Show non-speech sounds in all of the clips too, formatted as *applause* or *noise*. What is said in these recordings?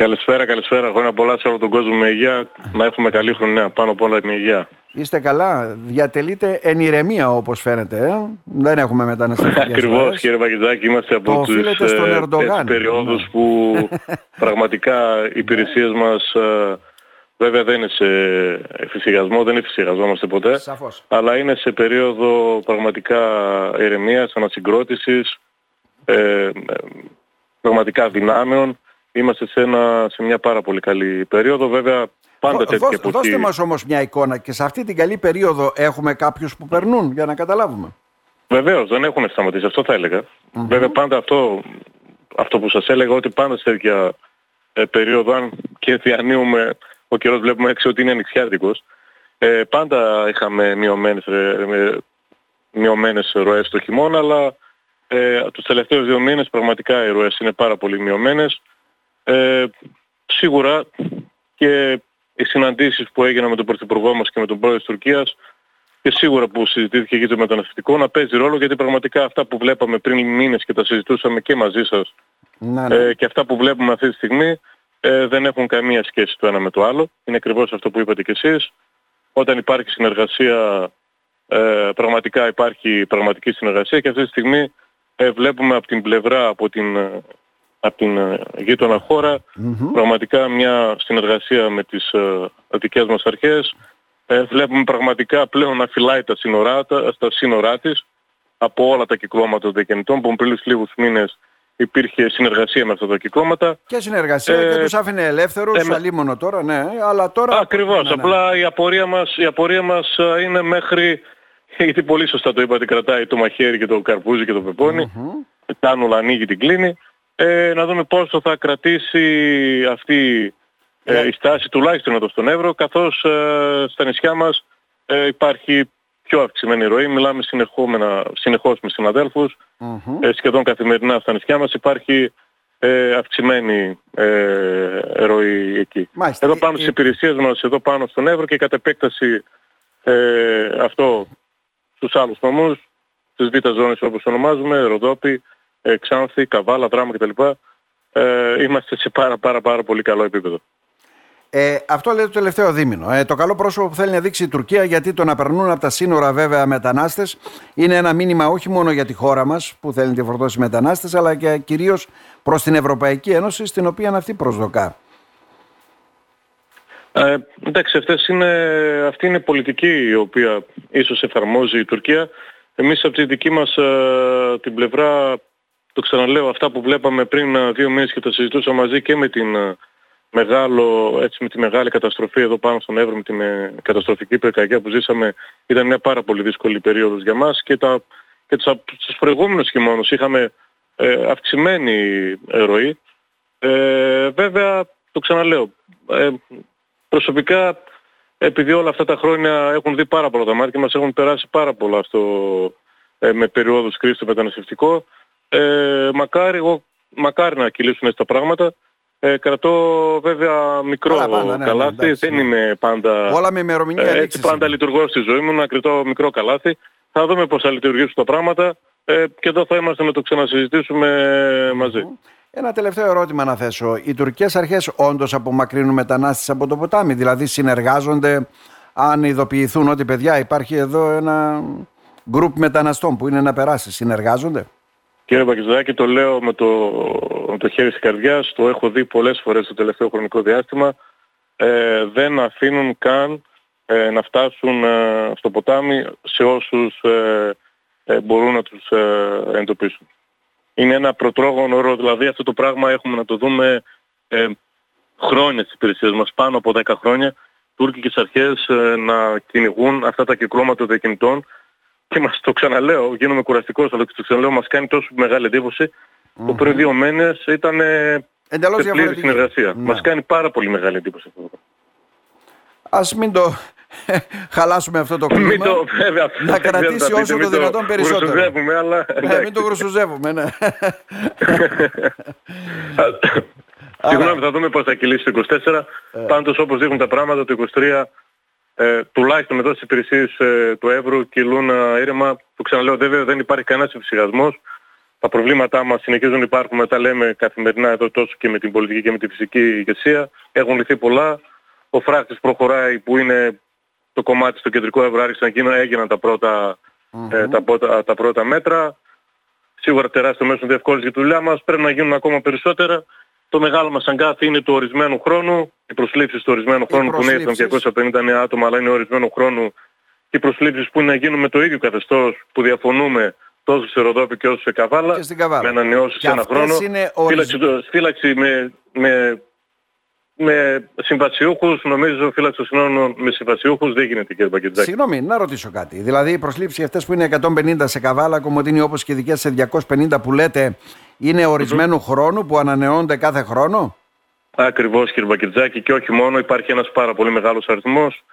Καλησπέρα, καλησπέρα. Χρόνια πολλά σε όλο τον κόσμο με υγεία. Να έχουμε καλή χρονιά. Πάνω απ' όλα την υγεία. Είστε καλά. Διατελείτε εν ηρεμία όπως φαίνεται. Ε; Δεν έχουμε μεταναστευτικές *laughs* Ακριβώς κύριε Παγκητζάκη. Είμαστε από τους ε, περιόδους που *laughs* πραγματικά οι υπηρεσίες μας ε, βέβαια δεν είναι σε εφησυχασμό, δεν εφησυχαζόμαστε ποτέ. Σαφώς. Αλλά είναι σε περίοδο πραγματικά ηρεμίας, ανασυγκρότησης, ε, πραγματικά δυνάμεων είμαστε σε, ένα, σε μια πάρα πολύ καλή περίοδο. Βέβαια πάντα τέτοια δώσ, εποχή... Δώστε μας όμως μια εικόνα και σε αυτή την καλή περίοδο έχουμε κάποιους που περνούν για να καταλάβουμε. Βεβαίως δεν έχουν σταματήσει, αυτό θα έλεγα. Mm-hmm. Βέβαια πάντα αυτό, αυτό που σας έλεγα ότι πάντα σε τέτοια ε, περίοδο αν και διανύουμε ο καιρός βλέπουμε έξω ότι είναι ανοιξιάτικος ε, πάντα είχαμε μειωμένες, ε, μειωμένες ροές το χειμώνα αλλά ε, τους τελευταίους δύο μήνες πραγματικά οι ροές είναι πάρα πολύ μειωμένες ε, σίγουρα και οι συναντήσεις που έγιναν με τον Πρωθυπουργό μας και με τον Πρόεδρο της Τουρκίας και σίγουρα που συζητήθηκε για το μεταναστευτικό να παίζει ρόλο γιατί πραγματικά αυτά που βλέπαμε πριν μήνες και τα συζητούσαμε και μαζί σας ναι, ναι. Ε, και αυτά που βλέπουμε αυτή τη στιγμή ε, δεν έχουν καμία σχέση το ένα με το άλλο. Είναι ακριβώς αυτό που είπατε κι εσείς. Όταν υπάρχει συνεργασία, ε, πραγματικά υπάρχει πραγματική συνεργασία και αυτή τη στιγμή ε, βλέπουμε από την πλευρά, από την από την ε, γείτονα πραγματικά μια συνεργασία με τις ε, δικές μας αρχές. Ε, βλέπουμε πραγματικά πλέον να φυλάει τα σύνορά, στα σύνορά της από όλα τα κυκλώματα των διακινητών που πριν λίγους μήνες υπήρχε συνεργασία με αυτά τα κυκλώματα. Και συνεργασία ε, και τους άφηνε ελεύθερους, ε, αλίμονο τώρα, ναι, αλλά τώρα... Ακριβώς, ναι, ναι. απλά η απορία, μας, η απορία μας είναι μέχρι, γιατί πολύ σωστά το είπατε, κρατάει το μαχαίρι και το καρπούζι και το πεπόνι, mm-hmm. ανοίγει την κλίνη ε, να δούμε πόσο θα κρατήσει αυτή ε, η στάση τουλάχιστον εδώ στον Εύρο καθώς ε, στα νησιά μας ε, υπάρχει πιο αυξημένη ροή. Μιλάμε συνεχώς με συναδέλφους. Ε, σχεδόν καθημερινά στα νησιά μας υπάρχει ε, αυξημένη ε, ροή εκεί. Μάλιστα. Εδώ πάνω στις υπηρεσίες μας, εδώ πάνω στον Εύρο και κατ' επέκταση αυτό στους άλλους νομούς, στις β' ζώνες όπως ονομάζουμε, Ροδόπη, ε, Ξάνθη, Καβάλα, Δράμα κτλ. Ε, είμαστε σε πάρα πάρα πάρα πολύ καλό επίπεδο. Ε, αυτό λέει το τελευταίο δίμηνο. Ε, το καλό πρόσωπο που θέλει να δείξει η Τουρκία, γιατί το να περνούν από τα σύνορα βέβαια μετανάστες είναι ένα μήνυμα όχι μόνο για τη χώρα μας που θέλει να τη φορτώσει μετανάστες, αλλά και κυρίως προς την Ευρωπαϊκή Ένωση, στην οποία αυτή προσδοκά. Ε, εντάξει, αυτές είναι, αυτή είναι πολιτική η οποία ίσως εφαρμόζει η Τουρκία. Εμείς από τη δική μας ε, την πλευρά το ξαναλέω, αυτά που βλέπαμε πριν ε, δύο μήνες και τα συζητούσα μαζί και με την ε, μεγάλο, έτσι με τη μεγάλη καταστροφή εδώ πάνω στον Εύρο, με την ε, καταστροφική πυρκαγιά που ζήσαμε, ήταν μια πάρα πολύ δύσκολη περίοδος για μας και, τα, και τους, τους προηγούμενους χειμώνους είχαμε ε, αυξημένη ροή. Ε, βέβαια, το ξαναλέω, ε, προσωπικά επειδή όλα αυτά τα χρόνια έχουν δει πάρα πολλά τα μάτια μας, έχουν περάσει πάρα πολλά στο, ε, με περιόδους κρίσης στο μεταναστευτικό, ε, μακάρι, εγώ, μακάρι να κυλήσουν έτσι τα πράγματα. Ε, κρατώ βέβαια μικρό πάντα, ναι, καλάθι, ναι, δεν είμαι πάντα... Όλα με ημερομηνία ε, έτσι πάντα λειτουργώ στη ζωή μου, να κρατώ μικρό καλάθι. Θα δούμε πώς θα λειτουργήσουν τα πράγματα ε, και εδώ θα είμαστε να το ξανασυζητήσουμε μαζί. Ένα τελευταίο ερώτημα να θέσω. Οι τουρκικές αρχές όντως απομακρύνουν μετανάστες από το ποτάμι, δηλαδή συνεργάζονται αν ειδοποιηθούν ότι παιδιά υπάρχει εδώ ένα γκρουπ μεταναστών που είναι να περάσει, συνεργάζονται; Κύριε Πακιστοδάκη, το λέω με το, με το χέρι της καρδιάς, το έχω δει πολλές φορές το τελευταίο χρονικό διάστημα. Ε, δεν αφήνουν καν ε, να φτάσουν ε, στο ποτάμι σε όσους ε, ε, μπορούν να τους εντοπίσουν. Είναι ένα προτρόγωνο όρο, δηλαδή αυτό το πράγμα έχουμε να το δούμε χρόνια στις υπηρεσίες μας, πάνω από 10 χρόνια, τουρκικές αρχές να κυνηγούν αυτά τα κυκλώματα των διακινητών και μας το ξαναλέω, γίνομαι κουραστικός, αλλά το ξαναλέω, μας κάνει τόσο μεγάλη εντύπωση mm-hmm. που πριν δύο μήνες ήταν Εντελώς σε πλήρη συνεργασία. Ναι. Μας κάνει πάρα πολύ μεγάλη εντύπωση αυτό. Ας μην το *laughs* χαλάσουμε αυτό το κλίμα. Μην το, βέβαια, να κρατήσει όσο το δυνατόν περισσότερο. Μην αλλά... ναι, μην το γρουσουζεύουμε, ναι. *laughs* Συγγνώμη, θα δούμε πώς θα κυλήσει το 24. Ε. Πάντως όπως δείχνουν τα πράγματα, το 23 ε, τουλάχιστον εδώ στις υπηρεσίες ε, του Εύρου κυλούν ε, ήρεμα. Το ξαναλέω, βέβαια δεν υπάρχει κανένας εμφυσιασμός. τα προβλήματά μας συνεχίζουν να υπάρχουν, τα λέμε καθημερινά εδώ τόσο και με την πολιτική και με τη φυσική ηγεσία. Έχουν λυθεί πολλά. Ο φράχτης προχωράει που είναι το κομμάτι στο κεντρικό ευρώ άρχισαν να έγιναν τα πρωτα ε, τα, τα πρώτα μέτρα. Σίγουρα τεράστιο μέσο διευκόλυνση για τη δουλειά μας. Πρέπει να γίνουν ακόμα περισσότερα. Το μεγάλο μας αγκάθι είναι του ορισμένου χρόνου. Οι προσλήψεις του ορισμένου χρόνου που είναι 250 νέα άτομα αλλά είναι ορισμένου χρόνου και οι προσλήψεις που είναι να γίνουν με το ίδιο καθεστώς που διαφωνούμε τόσο σε Ροδόπη και όσο σε Καβάλα, και στην Καβάλα. με ανανεώσεις ένα χρόνο. Είναι φύλαξη, φύλαξη με, με, με συμβασιούχους, νομίζω φύλαξη των συνόρων με συμβασιούχους δεν γίνεται κύριε Πακετζάκη. Συγγνώμη, να ρωτήσω κάτι. Δηλαδή οι προσλήψεις αυτές που είναι 150 σε Καβάλα, Κομωτίνη όπως και δικές σε 250 που λέτε, είναι ορισμένου χρόνου που ανανεώνονται κάθε χρόνο; Ακριβώς κύριε Μπακετζάκη και όχι μόνο υπάρχει ένας πάρα πολύ μεγάλος αριθμός.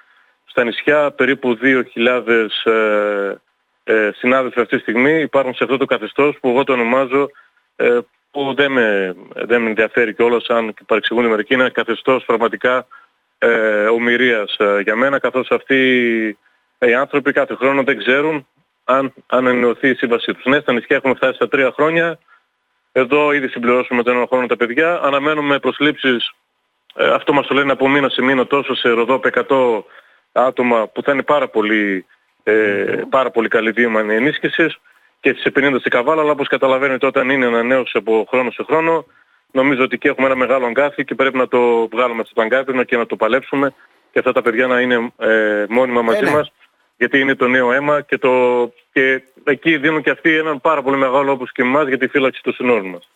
Στα νησιά περίπου 2.000 ε, ε, συνάδελφοι αυτή τη στιγμή υπάρχουν σε αυτό το καθεστώς που εγώ το ονομάζω ε, που δεν με, δεν με ενδιαφέρει κιόλας αν και παρεξηγούν οι μερικοί, είναι ένα καθεστώς πραγματικά ε, ομοιρίας ε, για μένα καθώς αυτοί οι άνθρωποι κάθε χρόνο δεν ξέρουν αν, αν εννοηθεί η σύμβασή τους. Ναι, στα νησιά έχουμε φτάσει στα τρία χρόνια. Εδώ ήδη συμπληρώσουμε τον ένα χρόνο τα παιδιά. Αναμένουμε προσλήψεις, ε, αυτό μας το λένε από μήνα σε μήνα τόσο σε Ροδόπ 100 άτομα που θα είναι πάρα πολύ ε, πάρα πολύ καλή βήμα ενίσχυσης και σε 50 σε καβάλα, αλλά όπως καταλαβαίνετε όταν είναι ανανέωση από χρόνο σε χρόνο, νομίζω ότι και έχουμε ένα μεγάλο αγκάθι και πρέπει να το βγάλουμε αυτό το αγκάθι και να το παλέψουμε και αυτά τα παιδιά να είναι ε, μόνιμα μαζί ε, ναι. μας γιατί είναι το νέο αίμα και, το, και εκεί δίνουν και αυτοί έναν πάρα πολύ μεγάλο όπως και εμάς για τη φύλαξη του συνόρου μας.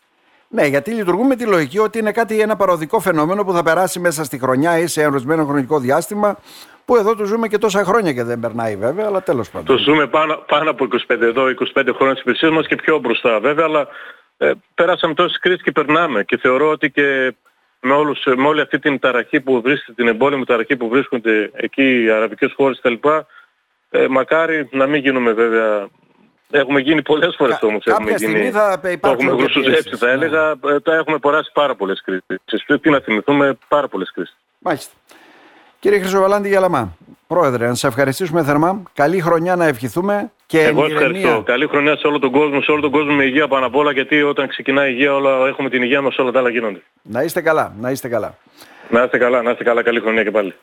Ναι, γιατί λειτουργούμε με τη λογική ότι είναι κάτι ένα παροδικό φαινόμενο που θα περάσει μέσα στη χρονιά ή σε ορισμένο χρονικό διάστημα που εδώ το ζούμε και τόσα χρόνια και δεν περνάει βέβαια, αλλά τέλος πάντων. Το ζούμε πάνω, πάνω από 25 εδώ, 25 χρόνια της υπηρεσίας μας και πιο μπροστά βέβαια, αλλά ε, περάσαμε τόσες κρίσεις και περνάμε και θεωρώ ότι και με, όλους, με όλη αυτή την ταραχή που βρίσκεται, την εμπόλεμη ταραχή που βρίσκονται εκεί οι αραβικές χώρες κτλ. Ε, μακάρι να μην γίνουμε βέβαια Έχουμε γίνει πολλές φορές Κα, όμως. Έχουμε γίνει, θα το έχουμε γρουσουζέψει θα έλεγα. Ναι. Τα έχουμε περάσει πάρα πολλές κρίσεις. Πρέπει να θυμηθούμε πάρα πολλές κρίσεις. Μάλιστα. Κύριε Χρυσοβαλάντη Γιαλαμά, Πρόεδρε, να σας ευχαριστήσουμε θερμά. Καλή χρονιά να ευχηθούμε και Εγώ ευχαριστώ. Καλή χρονιά σε όλο τον κόσμο, σε όλο τον κόσμο με υγεία πάνω απ' όλα, γιατί όταν ξεκινάει η υγεία όλα, έχουμε την υγεία μας όλα τα άλλα γίνονται. Να είστε καλά, να είστε καλά. Να είστε καλά, να είστε καλά. Καλή χρονιά και πάλι.